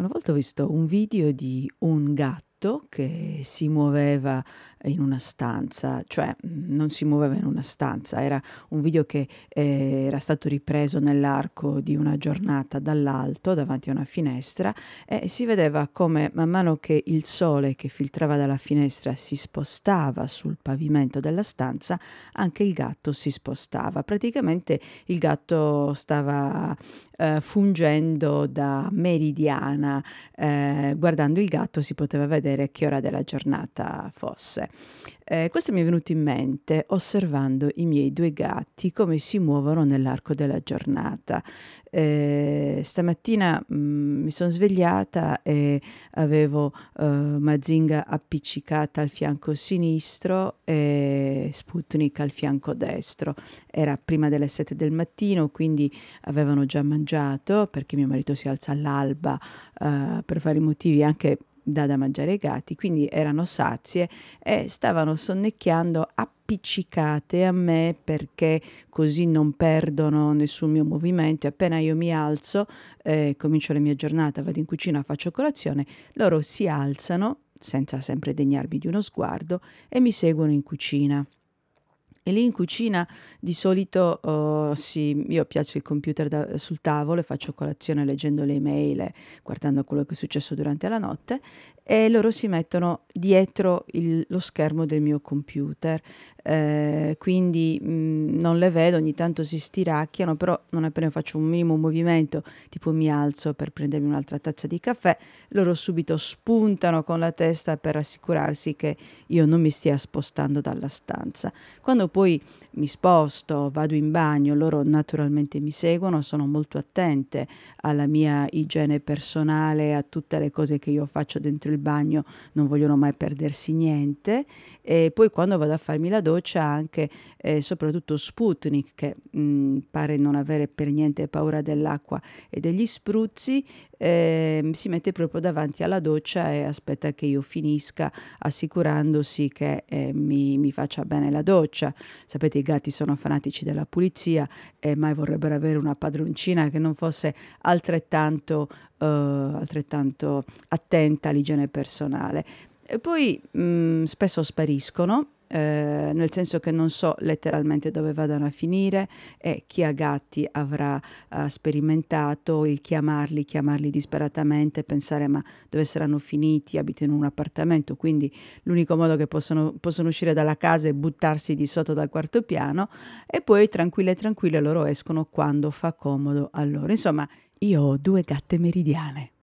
Una volta ho visto un video di un gatto che si muoveva in una stanza, cioè mh, non si muoveva in una stanza, era un video che eh, era stato ripreso nell'arco di una giornata dall'alto davanti a una finestra e si vedeva come man mano che il sole che filtrava dalla finestra si spostava sul pavimento della stanza, anche il gatto si spostava. Praticamente il gatto stava eh, fungendo da meridiana, eh, guardando il gatto si poteva vedere che ora della giornata fosse. Eh, questo mi è venuto in mente osservando i miei due gatti come si muovono nell'arco della giornata. Eh, stamattina mh, mi sono svegliata e avevo eh, Mazinga appiccicata al fianco sinistro e Sputnik al fianco destro. Era prima delle 7 del mattino, quindi avevano già mangiato perché mio marito si alza all'alba eh, per vari motivi anche dà da mangiare ai gatti, quindi erano sazie e stavano sonnecchiando appiccicate a me perché così non perdono nessun mio movimento. Appena io mi alzo, eh, comincio la mia giornata, vado in cucina, faccio colazione, loro si alzano senza sempre degnarmi di uno sguardo e mi seguono in cucina. E lì in cucina di solito uh, sì, io piazzo il computer da, sul tavolo e faccio colazione leggendo le email e guardando quello che è successo durante la notte e loro si mettono dietro il, lo schermo del mio computer, eh, quindi mh, mm, non le vedo, ogni tanto si stiracchiano, però non appena faccio un minimo movimento, tipo mi alzo per prendermi un'altra tazza di caffè, loro subito spuntano con la testa per assicurarsi che io non mi stia spostando dalla stanza. Quando poi mi sposto, vado in bagno, loro naturalmente mi seguono, sono molto attente alla mia igiene personale, a tutte le cose che io faccio dentro il bagno non vogliono mai perdersi niente. E poi quando vado a farmi la doccia anche eh, soprattutto Sputnik che mh, mm, pare non avere per niente paura dell'acqua e degli spruzzi eh, si mette proprio davanti alla doccia e aspetta che io finisca assicurandosi che eh, mi, mi, faccia bene la doccia. Sapete i gatti sono fanatici della pulizia e mai vorrebbero avere una padroncina che non fosse altrettanto, uh, altrettanto attenta all'igiene personale. E poi mh, mm, spesso spariscono eh, nel senso che non so letteralmente dove vadano a finire e chi ha gatti avrà uh, sperimentato il chiamarli, chiamarli disperatamente, pensare ma dove saranno finiti, abitano in un appartamento, quindi l'unico modo che possono, possono uscire dalla casa è buttarsi di sotto dal quarto piano e poi tranquille tranquille loro escono quando fa comodo a loro. Insomma, io ho due gatte meridiane.